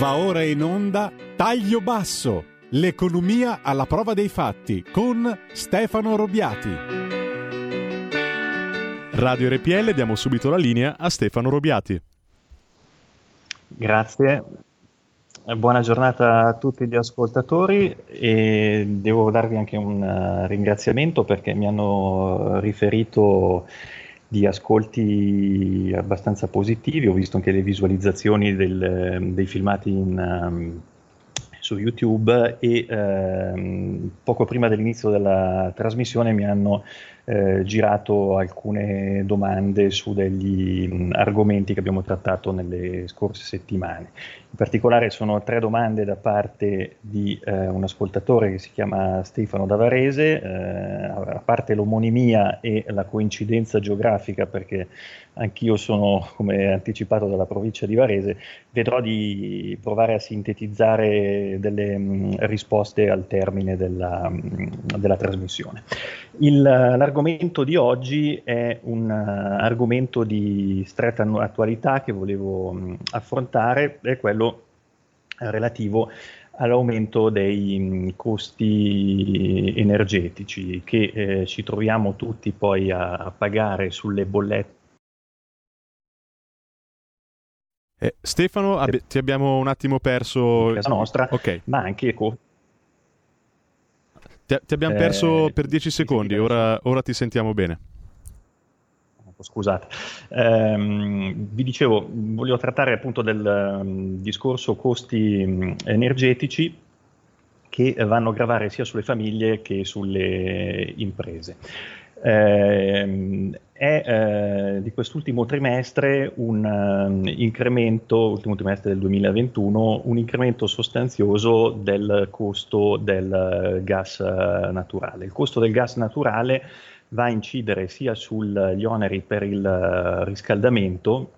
Va ora in onda Taglio Basso, l'economia alla prova dei fatti con Stefano Robiati. Radio RPL diamo subito la linea a Stefano Robiati. Grazie, buona giornata a tutti gli ascoltatori e devo darvi anche un uh, ringraziamento perché mi hanno riferito di ascolti abbastanza positivi, ho visto anche le visualizzazioni del, dei filmati in, um, su YouTube e um, poco prima dell'inizio della trasmissione mi hanno eh, girato alcune domande su degli mh, argomenti che abbiamo trattato nelle scorse settimane. In particolare sono tre domande da parte di eh, un ascoltatore che si chiama Stefano Davarese, eh, a parte l'omonimia e la coincidenza geografica, perché anch'io sono, come anticipato, dalla provincia di Varese, vedrò di provare a sintetizzare delle mh, risposte al termine della, mh, della trasmissione. Il, l'argomento di oggi è un uh, argomento di stretta attualità che volevo mh, affrontare, è quello relativo all'aumento dei mm, costi energetici che eh, ci troviamo tutti poi a, a pagare sulle bollette. Eh, Stefano, ab- ti abbiamo un attimo perso. Casa nostra, okay. ma anche co- ti, ti abbiamo perso eh, per 10 secondi, ora, ora ti sentiamo bene scusate. Eh, vi dicevo, voglio trattare appunto del um, discorso costi um, energetici che vanno a gravare sia sulle famiglie che sulle imprese. Eh, è eh, di quest'ultimo trimestre un um, incremento, ultimo trimestre del 2021, un incremento sostanzioso del costo del gas uh, naturale. Il costo del gas naturale va a incidere sia sugli oneri per il eh, riscaldamento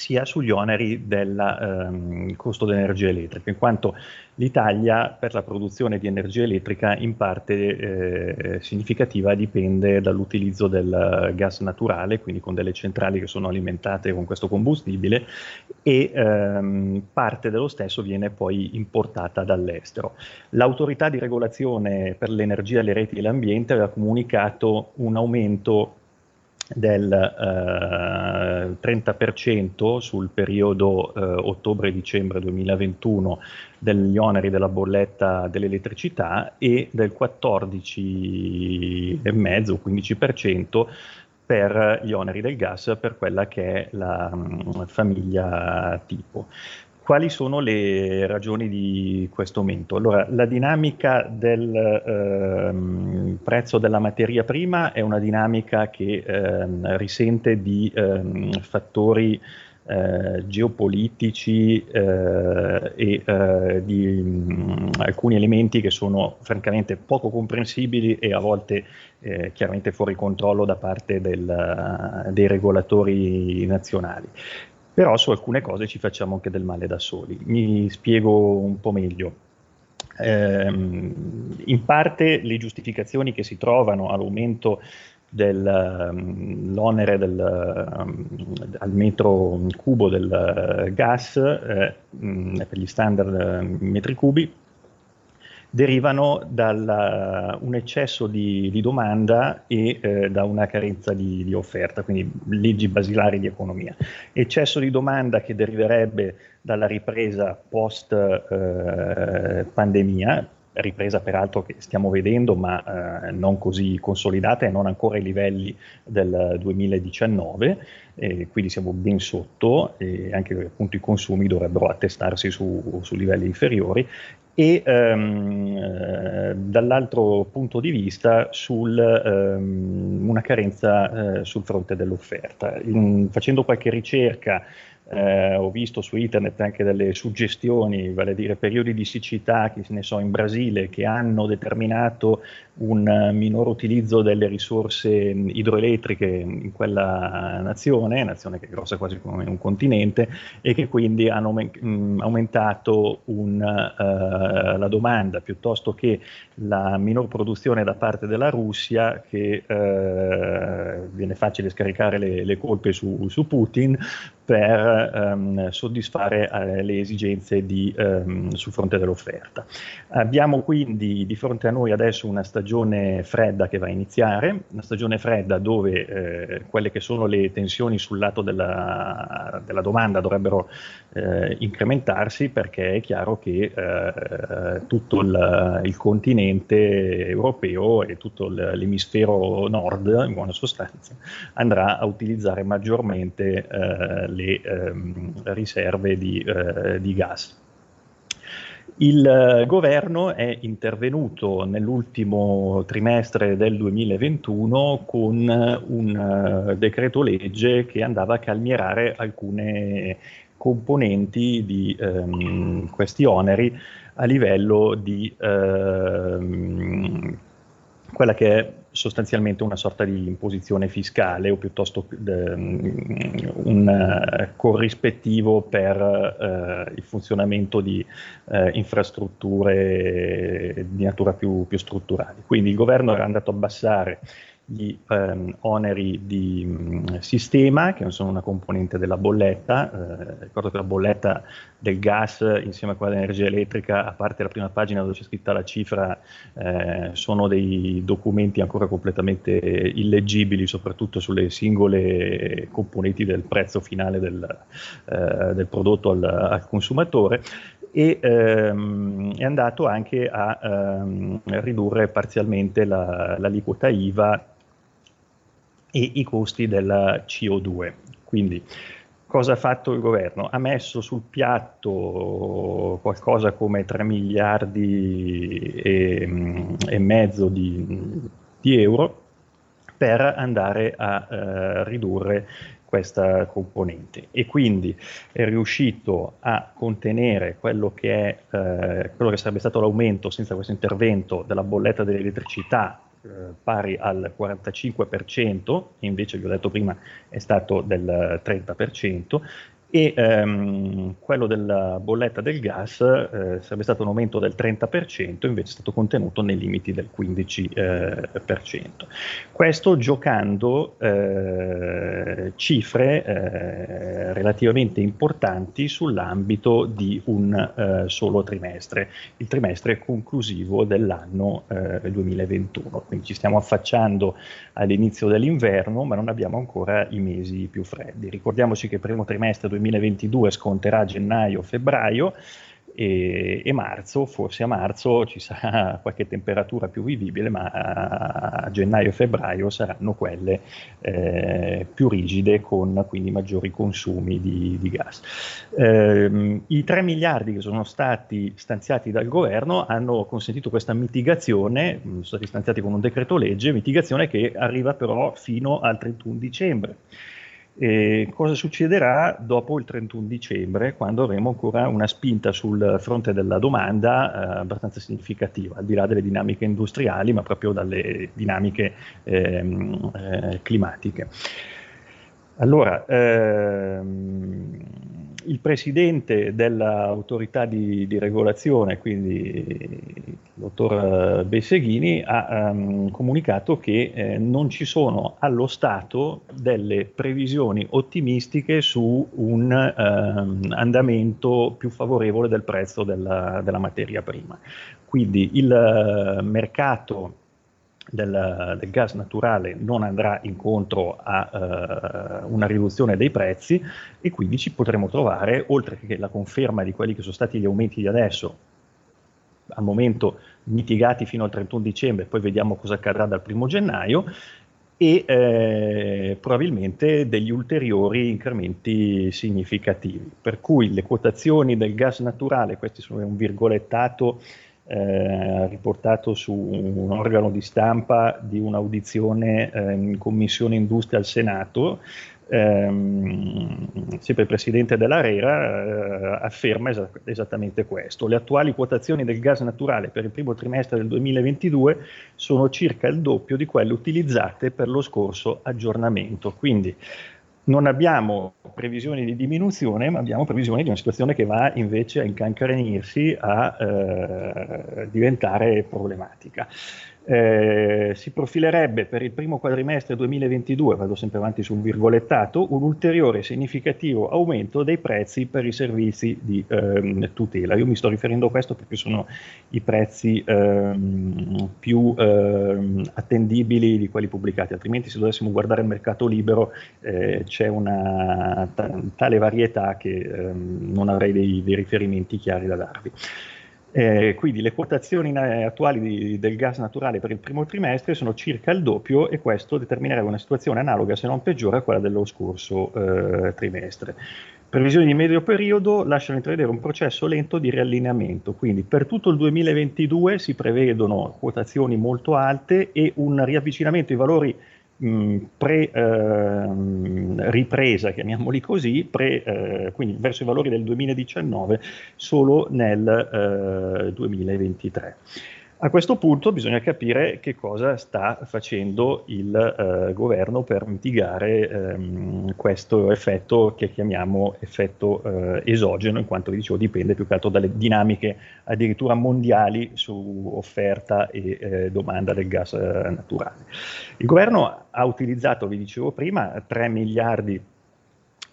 sia sugli oneri del ehm, costo dell'energia elettrica, in quanto l'Italia per la produzione di energia elettrica in parte eh, significativa dipende dall'utilizzo del gas naturale, quindi con delle centrali che sono alimentate con questo combustibile e ehm, parte dello stesso viene poi importata dall'estero. L'autorità di regolazione per l'energia, le reti e l'ambiente aveva comunicato un aumento del eh, 30% sul periodo eh, ottobre-dicembre 2021 degli oneri della bolletta dell'elettricità e del 14,5-15% per gli oneri del gas per quella che è la um, famiglia tipo. Quali sono le ragioni di questo aumento? Allora, la dinamica del ehm, prezzo della materia prima è una dinamica che ehm, risente di ehm, fattori eh, geopolitici eh, e eh, di mh, alcuni elementi che sono francamente poco comprensibili e a volte eh, chiaramente fuori controllo da parte del, dei regolatori nazionali però su alcune cose ci facciamo anche del male da soli. Mi spiego un po' meglio. Eh, in parte le giustificazioni che si trovano all'aumento dell'onere del, um, al metro cubo del gas eh, per gli standard metri cubi derivano da un eccesso di, di, domanda e eh, da una carenza di, di, offerta, quindi leggi basilari di economia. Eccesso di domanda che deriverebbe dalla ripresa post eh, pandemia, ripresa peraltro che stiamo vedendo ma eh, non così consolidata e non ancora ai livelli del 2019, eh, quindi siamo ben sotto e anche appunto i consumi dovrebbero attestarsi su, su livelli inferiori e ehm, eh, dall'altro punto di vista sul, ehm, una carenza eh, sul fronte dell'offerta. In, facendo qualche ricerca eh, ho visto su internet anche delle suggestioni, vale a dire periodi di siccità, che ne so, in Brasile, che hanno determinato un minor utilizzo delle risorse idroelettriche in quella nazione, nazione che è grossa quasi come un continente, e che quindi hanno mm, aumentato un, uh, la domanda piuttosto che la minor produzione da parte della Russia, che uh, viene facile scaricare le, le colpe su, su Putin, per ehm, soddisfare eh, le esigenze di, ehm, sul fronte dell'offerta. Abbiamo quindi di fronte a noi adesso una stagione fredda che va a iniziare, una stagione fredda dove eh, quelle che sono le tensioni sul lato della, della domanda dovrebbero eh, incrementarsi perché è chiaro che eh, tutto il, il, continente europeo e tutto l'emisfero nord, in buona sostanza, andrà a utilizzare maggiormente eh, le ehm, riserve di, eh, di gas. Il eh, governo è intervenuto nell'ultimo trimestre del 2021 con un uh, decreto legge che andava a calmierare alcune componenti di um, questi oneri a livello di uh, quella che è sostanzialmente una sorta di imposizione fiscale o piuttosto um, un uh, corrispettivo per uh, il funzionamento di uh, infrastrutture di natura più, più strutturali. Quindi il governo era andato a abbassare gli ehm, oneri di mh, sistema, che sono una componente della bolletta. Eh, ricordo che la bolletta del gas insieme a quella dell'energia elettrica, a parte la prima pagina dove c'è scritta la cifra, eh, sono dei documenti ancora completamente illeggibili, soprattutto sulle singole componenti del prezzo finale del, eh, del prodotto al, al consumatore e ehm, è andato anche a ehm, ridurre parzialmente la, l'aliquota IVA e i costi della CO2. Quindi cosa ha fatto il governo? Ha messo sul piatto qualcosa come 3 miliardi e, e mezzo di, di, euro per andare a eh, ridurre questa componente e quindi è riuscito a contenere quello che, è, eh, quello che sarebbe stato l'aumento senza questo intervento della bolletta dell'elettricità eh, pari al 45%, invece vi ho detto prima è stato del 30%, e ehm, quello della bolletta del gas eh, sarebbe stato un aumento del 30%, invece è stato contenuto nei limiti del 15%. Eh, Questo giocando eh, cifre eh, relativamente importanti sull'ambito di un eh, solo trimestre, il trimestre conclusivo dell'anno 2021. Eh, Quindi ci stiamo affacciando all'inizio dell'inverno, ma non abbiamo ancora i mesi più freddi. Ricordiamoci che il primo trimestre 2022 sconterà gennaio-febbraio e, e, marzo, forse a marzo ci sarà qualche temperatura più vivibile, ma a, gennaio febbraio saranno quelle eh, più rigide con quindi maggiori consumi di, di gas. Eh, I 3 miliardi che sono stati stanziati dal governo hanno consentito questa mitigazione, sono stati stanziati con un decreto legge, mitigazione che arriva però fino al 31 dicembre. E cosa succederà dopo il 31 dicembre, quando avremo ancora una spinta sul fronte della domanda eh, abbastanza significativa, al di là delle dinamiche industriali, ma proprio dalle dinamiche ehm, eh, climatiche. Allora, ehm, il presidente dell'autorità di, di, regolazione, quindi il dottor Besseghini, ha um, comunicato che eh, non ci sono allo Stato delle previsioni ottimistiche su un um, andamento più favorevole del prezzo della, della materia prima. Quindi il uh, mercato del, del, gas naturale non andrà incontro a uh, una riduzione dei prezzi e quindi ci potremo trovare, oltre che la conferma di quelli che sono stati gli aumenti di adesso, al momento mitigati fino al 31 dicembre, poi vediamo cosa accadrà dal 1 gennaio, e eh, probabilmente degli ulteriori incrementi significativi. Per cui le quotazioni del gas naturale, questo sono un virgolettato eh, riportato su un organo di stampa di un'audizione eh, in Commissione Industria al Senato, ehm, sempre il presidente dell'ARERA eh, afferma es- esattamente questo. Le attuali quotazioni del gas naturale per il primo trimestre del 2022 sono circa il doppio di quelle utilizzate per lo scorso aggiornamento. Quindi non abbiamo previsioni di diminuzione, ma abbiamo previsioni di una situazione che va invece a incancrenirsi, a eh, diventare problematica. Eh, si profilerebbe per il primo quadrimestre 2022, vado sempre avanti sul virgolettato, un ulteriore significativo aumento dei prezzi per i servizi di ehm, tutela. Io mi sto riferendo a questo perché sono i prezzi ehm, più ehm, attendibili di quelli pubblicati, altrimenti se dovessimo guardare il mercato libero eh, c'è una t- tale varietà che ehm, non avrei dei, dei riferimenti chiari da darvi. Eh, quindi le quotazioni attuali di, del gas naturale per il primo trimestre sono circa il doppio e questo determinerebbe una situazione analoga se non peggiore a quella dello scorso eh, trimestre. Previsioni di medio periodo lasciano intravedere un processo lento di riallineamento, quindi per tutto il 2022 si prevedono quotazioni molto alte e un riavvicinamento ai valori pre-ripresa, ehm, chiamiamoli così, pre, eh, quindi verso i valori del 2019 solo nel 2023. A questo punto bisogna capire che cosa sta facendo il eh, governo per mitigare ehm, questo effetto che chiamiamo effetto eh, esogeno, in quanto vi dicevo dipende più che altro dalle dinamiche addirittura mondiali su offerta e eh, domanda del gas eh, naturale. Il governo ha utilizzato, vi dicevo prima, 3 miliardi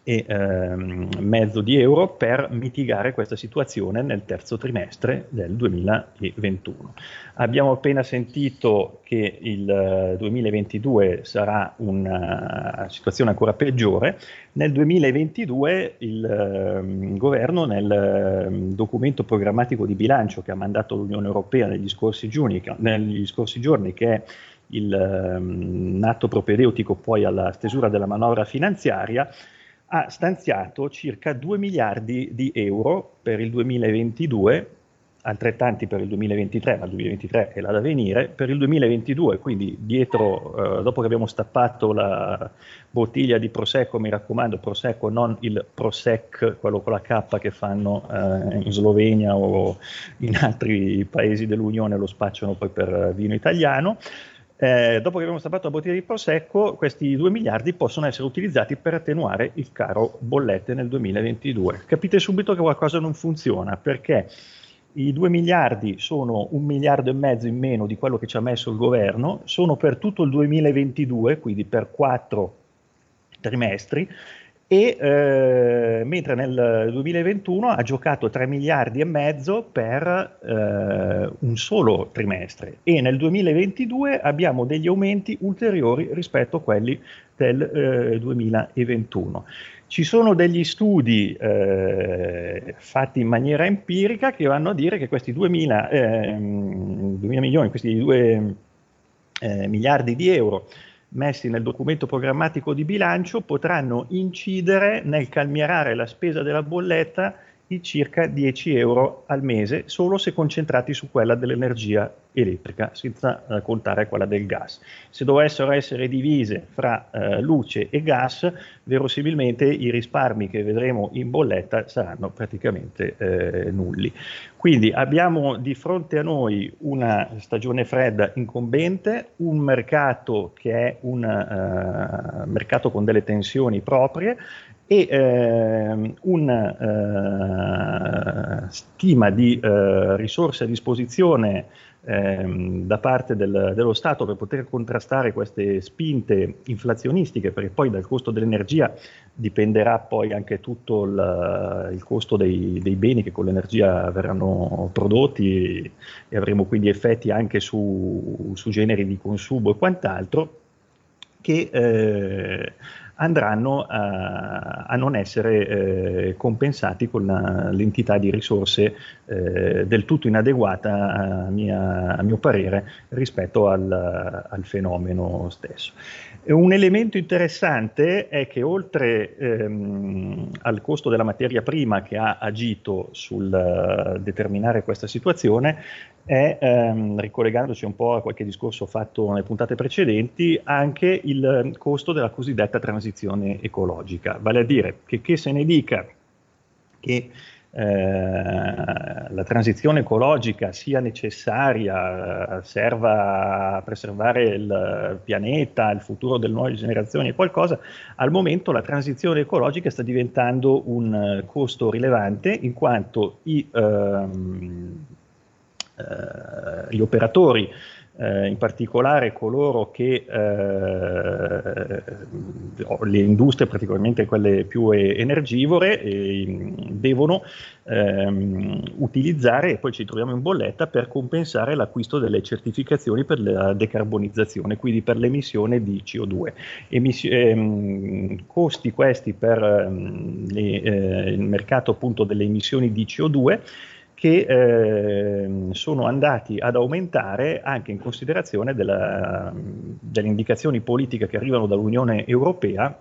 e ehm, mezzo di euro per mitigare questa situazione nel terzo trimestre del 2021. Abbiamo appena sentito che il 2022 eh, sarà una situazione ancora peggiore. Nel 2022 il eh, governo nel eh, documento programmatico di bilancio che ha mandato l'Unione Europea negli scorsi giorni, negli scorsi giorni che è il um, atto propedeutico poi alla stesura della manovra finanziaria, ha stanziato circa 2 miliardi di euro per il 2022, altrettanti per il 2023, ma il 2023 è là da venire, per il 2022, quindi dietro, eh, dopo che abbiamo stappato la bottiglia di Prosecco, mi raccomando, Prosecco, non il Prosec, quello con la K che fanno eh, in Slovenia o in altri paesi dell'Unione, lo spacciano poi per vino italiano, eh, dopo che abbiamo stampato la bottiglia di Prosecco, questi 2 miliardi possono essere utilizzati per attenuare il caro bollette nel 2022. Capite subito che qualcosa non funziona perché i 2 miliardi sono un miliardo e mezzo in meno di quello che ci ha messo il governo, sono per tutto il 2022, quindi per quattro trimestri, e eh, mentre nel 2021 ha giocato 3 miliardi e mezzo per eh, un solo trimestre e nel 2022 abbiamo degli aumenti ulteriori rispetto a quelli del eh, 2021. Ci sono degli studi eh, fatti in maniera empirica che vanno a dire che questi 2000, 2000 ehm, milioni, questi 2 eh, miliardi di euro messi nel documento programmatico di bilancio potranno incidere nel calmierare la spesa della bolletta di circa 10 euro al mese, solo se concentrati su quella dell'energia elettrica, senza eh, contare quella del gas. Se dovessero essere divise fra eh, luce e gas, verosimilmente i risparmi che vedremo in bolletta saranno praticamente eh, nulli. Quindi abbiamo di fronte a noi una stagione fredda incombente, un mercato che è un uh, mercato con delle tensioni proprie e eh, una eh, stima di eh, risorse a disposizione ehm, da parte del, dello Stato per poter contrastare queste spinte inflazionistiche, perché poi dal costo dell'energia dipenderà poi anche tutto il, il costo dei, dei, beni che con l'energia verranno prodotti e avremo quindi effetti anche su, su generi di consumo e quant'altro che eh, andranno a, a non essere eh, compensati con la, l'entità di risorse eh, del tutto inadeguata a, mia, a, mio parere rispetto al, al fenomeno stesso. Un elemento interessante è che oltre ehm, al costo della materia prima che ha agito sul uh, determinare questa situazione, è, ehm, ricollegandoci un po' a qualche discorso fatto nelle puntate precedenti, anche il costo della cosiddetta transizione ecologica. Vale a dire che, che se ne dica che eh, la transizione ecologica sia necessaria, serva a preservare il pianeta, il futuro delle nuove generazioni e qualcosa, al momento la transizione ecologica sta diventando un costo rilevante in quanto i, ehm, eh, gli operatori eh, in particolare coloro che eh, le industrie, particolarmente quelle più energivore, eh, devono ehm, utilizzare e poi ci troviamo in bolletta per compensare l'acquisto delle certificazioni per la decarbonizzazione, quindi per l'emissione di CO2. Emissi- ehm, costi questi per ehm, le, eh, il mercato appunto delle emissioni di CO2 che eh, sono andati ad aumentare anche in considerazione della, delle indicazioni politiche che arrivano dall'Unione Europea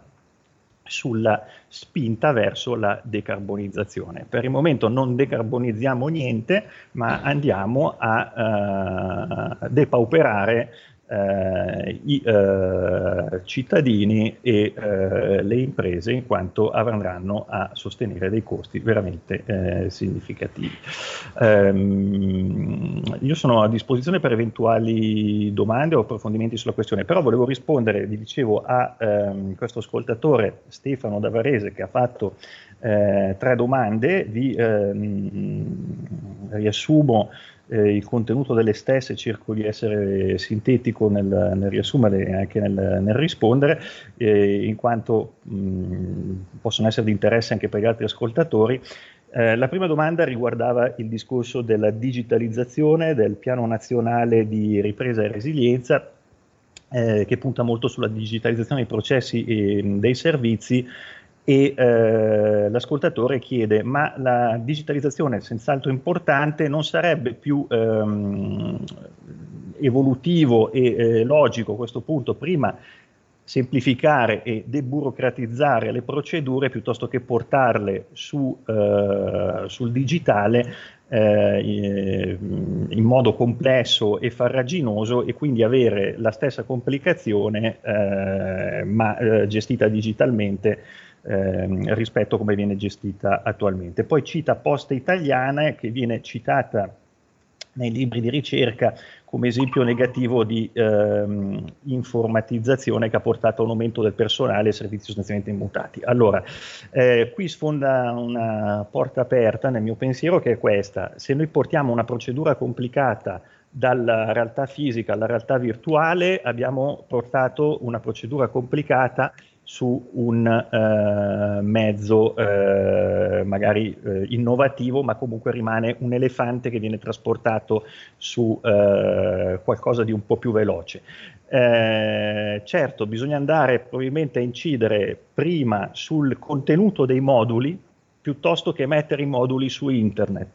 sulla spinta verso la decarbonizzazione. Per il momento non decarbonizziamo niente, ma andiamo a uh, depauperare eh, i eh, cittadini e eh, le imprese in quanto avranno a sostenere dei costi veramente eh, significativi. Ehm, io sono a disposizione per eventuali domande o approfondimenti sulla questione, però volevo rispondere, vi dicevo, a ehm, questo ascoltatore Stefano da Varese che ha fatto eh, tre domande, vi ehm, riassumo eh, il contenuto delle stesse, cerco di essere sintetico nel, nel riassumere e anche nel, nel rispondere, eh, in quanto mh, possono essere di interesse anche per gli altri ascoltatori. Eh, la prima domanda riguardava il discorso della digitalizzazione del piano nazionale di ripresa e resilienza, eh, che punta molto sulla digitalizzazione dei processi e dei servizi e eh, l'ascoltatore chiede ma la digitalizzazione senz'altro importante non sarebbe più ehm, evolutivo e eh, logico a questo punto prima semplificare e deburocratizzare le procedure piuttosto che portarle su, eh, sul digitale eh, in modo complesso e farraginoso e quindi avere la stessa complicazione eh, ma eh, gestita digitalmente ehm, rispetto a come viene gestita attualmente. Poi cita Posta Italiana che viene citata nei libri di ricerca come esempio negativo di ehm, informatizzazione che ha portato a un aumento del personale e servizi sostanzialmente immutati. Allora, eh, qui sfonda una porta aperta nel mio pensiero che è questa. Se noi portiamo una procedura complicata dalla realtà fisica alla realtà virtuale, abbiamo portato una procedura complicata su un eh, mezzo eh, magari eh, innovativo, ma comunque rimane un elefante che viene trasportato su eh, qualcosa di un po' più veloce. Eh, certo, bisogna andare probabilmente a incidere prima sul contenuto dei moduli piuttosto che mettere i moduli su internet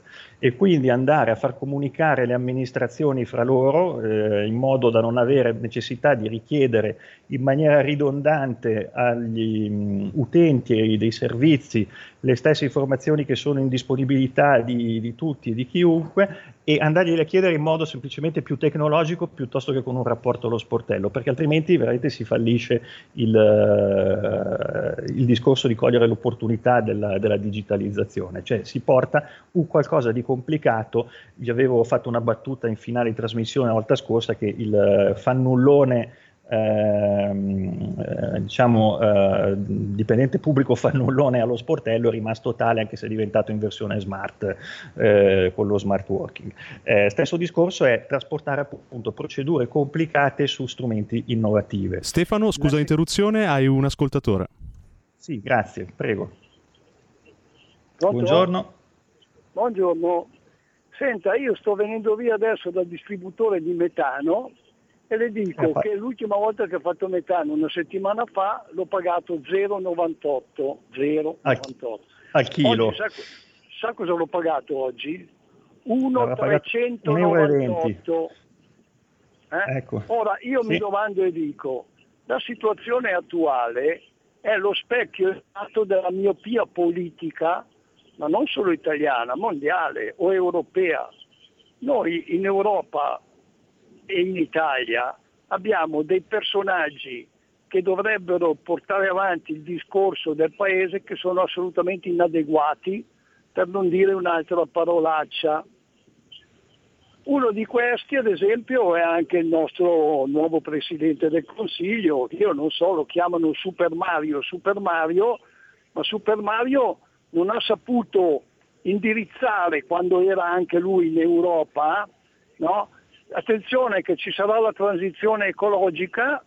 e quindi andare a far comunicare le amministrazioni fra loro eh, in modo da non avere necessità di richiedere in maniera ridondante agli mh, utenti dei servizi le stesse informazioni che sono in disponibilità di, di tutti e di chiunque e andargliele a chiedere in modo semplicemente più tecnologico piuttosto che con un rapporto allo sportello, perché altrimenti veramente si fallisce il, uh, il discorso di cogliere l'opportunità della, della, digitalizzazione, cioè si porta un qualcosa di complicato, vi avevo fatto una battuta in finale di trasmissione la volta scorsa che il fannullone Ehm, eh, diciamo, eh, dipendente pubblico fannullone allo sportello è rimasto tale anche se è diventato in versione smart eh, con lo smart working. Eh, stesso discorso è trasportare appunto procedure complicate su strumenti innovativi. Stefano, scusa l'interruzione, hai un ascoltatore. Sì, grazie, prego. Pronto? Buongiorno. Buongiorno. Senta, io sto venendo via adesso dal distributore di metano e le dico eh, che l'ultima volta che ho fatto metano, una settimana fa, l'ho pagato 0,98. 0,98. Al chilo. Oggi, sa, sa, cosa l'ho pagato oggi? 1,398. Eh? Ecco. Ora io sì. mi domando e dico, la situazione attuale è lo specchio esatto della miopia politica, ma non solo italiana, mondiale o europea. Noi in Europa e in Italia abbiamo dei personaggi che dovrebbero portare avanti il discorso del paese che sono assolutamente inadeguati, per non dire un'altra parolaccia. Uno di questi, ad esempio, è anche il nostro nuovo Presidente del Consiglio, io non so, lo chiamano Super Mario, Super Mario, ma Super Mario non ha saputo indirizzare, quando era anche lui in Europa, no? attenzione che ci sarà la transizione ecologica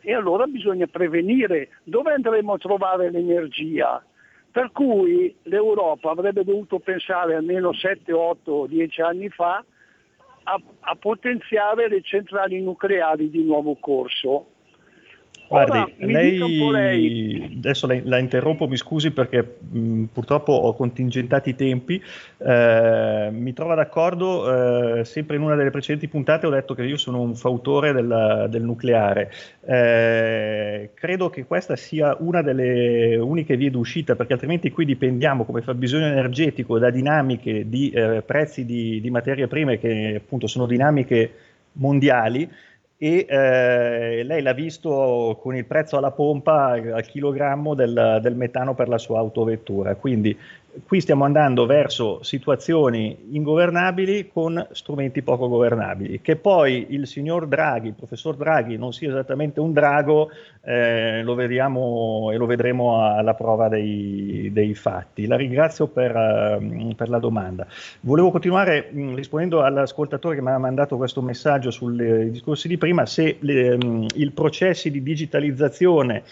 e allora bisogna prevenire dove andremo a trovare l'energia. Per cui l'Europa avrebbe dovuto pensare almeno 7, 8, 10 anni fa a, a potenziare le centrali nucleari di nuovo corso Guardi, lei, lei, adesso la, la, interrompo, mi scusi perché mh, purtroppo ho contingentato i tempi, eh, mi trova d'accordo, eh, sempre in una delle precedenti puntate ho detto che io sono un fautore del, del nucleare, eh, credo che questa sia una delle uniche vie d'uscita perché altrimenti qui dipendiamo come fabbisogno energetico da dinamiche di eh, prezzi di, di materie prime che appunto sono dinamiche mondiali e eh, lei l'ha visto con il prezzo alla pompa al chilogrammo del, del metano per la sua autovettura. Quindi qui stiamo andando verso situazioni ingovernabili con strumenti poco governabili. Che poi il signor Draghi, il professor Draghi, non sia esattamente un drago, eh, lo vediamo e lo vedremo alla prova dei, dei fatti. La ringrazio per, uh, per, la domanda. Volevo continuare mh, rispondendo all'ascoltatore che mi ha mandato questo messaggio sui discorsi di prima, se le, mh, i processi di digitalizzazione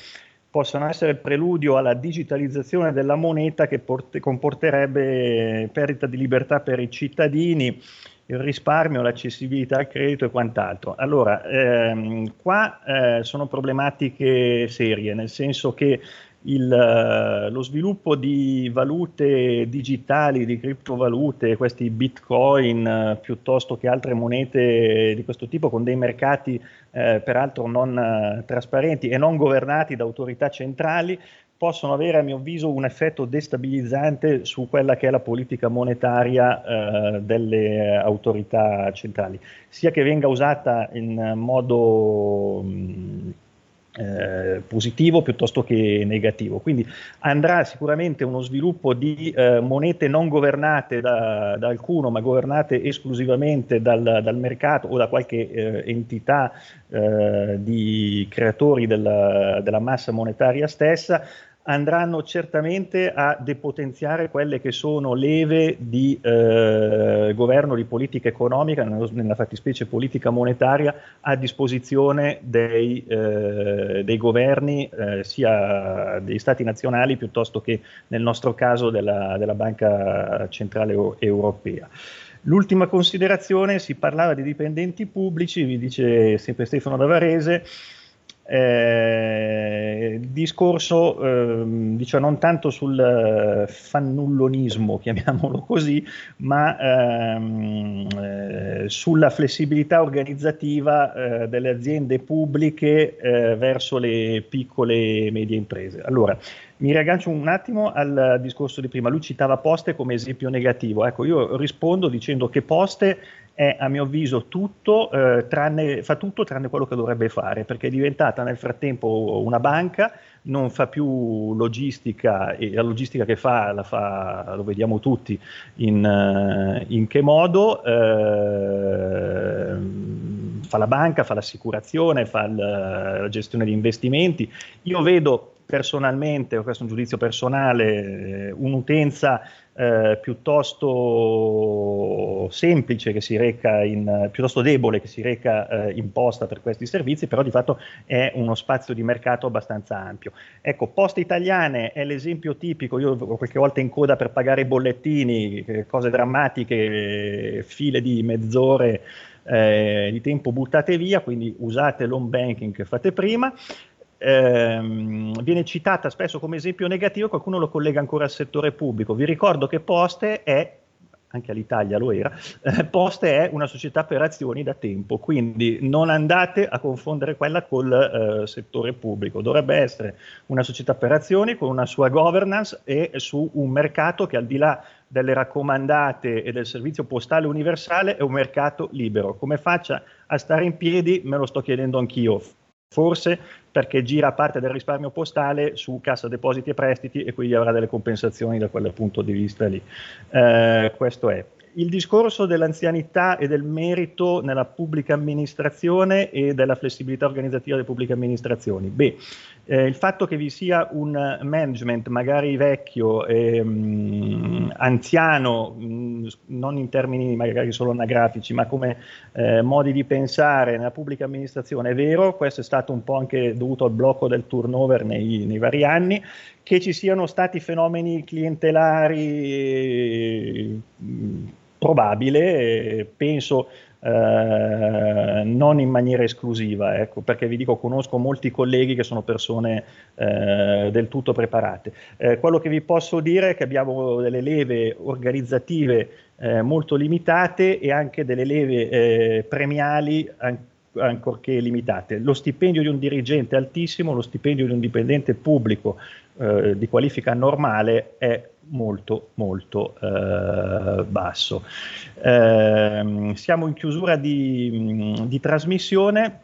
possono essere il preludio alla digitalizzazione della moneta che porte, comporterebbe perdita di libertà per i cittadini, il risparmio, l'accessibilità al credito e quant'altro. Allora, ehm, qua eh, sono problematiche serie, nel senso che il, eh, lo sviluppo di valute digitali, di criptovalute, questi bitcoin eh, piuttosto che altre monete di questo tipo con dei mercati eh, peraltro non eh, trasparenti e non governati da autorità centrali, possono avere a mio avviso un effetto destabilizzante su quella che è la politica monetaria eh, delle autorità centrali, sia che venga usata in modo mh, eh, positivo piuttosto che negativo. Quindi andrà sicuramente uno sviluppo di eh, monete non governate da, da, alcuno, ma governate esclusivamente dal, dal mercato o da qualche eh, entità eh, di creatori della, della massa monetaria stessa, andranno certamente a depotenziare quelle che sono leve di eh, governo di politica economica, nella fattispecie politica monetaria, a disposizione dei, eh, dei governi, eh, sia degli stati nazionali piuttosto che nel nostro caso della, della Banca Centrale Europea. L'ultima considerazione, si parlava di dipendenti pubblici, vi dice sempre Stefano Davarese, eh, discorso eh, diciamo non tanto sul eh, fannullonismo, chiamiamolo così, ma ehm, eh, sulla flessibilità organizzativa eh, delle aziende pubbliche eh, verso le piccole e medie imprese. Allora, mi riaggancio un attimo al discorso di prima, lui citava Poste come esempio negativo, ecco io rispondo dicendo che Poste è a mio avviso tutto, eh, tranne, fa tutto tranne quello che dovrebbe fare, perché è diventata nel frattempo una banca, non fa più logistica e la logistica che fa la fa, lo vediamo tutti, in, uh, in che modo, uh, fa la banca, fa l'assicurazione, fa la, la gestione di investimenti. Io vedo personalmente, questo è un giudizio personale, un'utenza eh, piuttosto semplice che si reca in, piuttosto debole che si reca eh, in posta per questi servizi, però di fatto è uno spazio di mercato abbastanza ampio. Ecco, Poste Italiane è l'esempio tipico, io qualche volta in coda per pagare i bollettini, cose drammatiche, file di mezz'ore eh, di tempo buttate via, quindi usate l'home banking che fate prima ehm, viene citata spesso come esempio negativo, qualcuno lo collega ancora al settore pubblico. Vi ricordo che Poste è anche all'Italia lo era, eh, Poste è una società per azioni da tempo, quindi non andate a confondere quella col eh, settore pubblico, dovrebbe essere una società per azioni con una sua governance e su un mercato che al di là delle raccomandate e del servizio postale universale è un mercato libero. Come faccia a stare in piedi me lo sto chiedendo anch'io forse perché gira parte del risparmio postale su cassa depositi e prestiti e quindi avrà delle compensazioni da quel punto di vista lì. Eh, questo è. Il discorso dell'anzianità e del merito nella pubblica amministrazione e della flessibilità organizzativa delle pubbliche amministrazioni. Beh, Eh, il fatto che vi sia un management magari vecchio, ehm, anziano, mh, non in termini magari solo anagrafici, ma come eh, modi di pensare nella pubblica amministrazione, è vero, questo è stato un po' anche dovuto al blocco del turnover nei, nei vari anni, che ci siano stati fenomeni clientelari mh, probabile, penso eh, non in maniera esclusiva, ecco, perché vi dico, conosco molti colleghi che sono persone eh, del tutto preparate. Eh, quello che vi posso dire è che abbiamo delle leve organizzative eh, molto limitate e anche delle leve eh, premiali anche ancorché limitate. Lo stipendio di un dirigente è altissimo, lo stipendio di un dipendente pubblico di qualifica normale è molto molto eh, basso. Eh, siamo in chiusura di, di, trasmissione,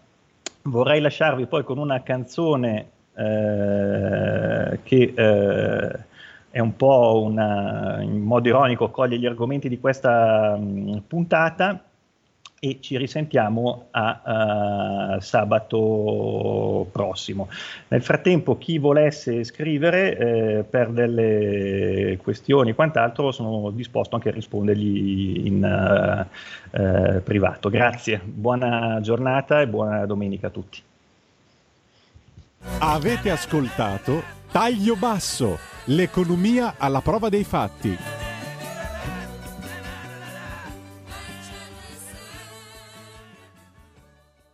vorrei lasciarvi poi con una canzone eh, che eh, è un po' una, in modo ironico coglie gli argomenti di questa mh, puntata e ci risentiamo a, a sabato prossimo. Nel frattempo chi volesse scrivere eh, per delle questioni e quant'altro sono disposto anche a rispondergli in uh, uh, privato. Grazie, buona giornata e buona domenica a tutti. Avete ascoltato Taglio Basso, l'economia alla prova dei fatti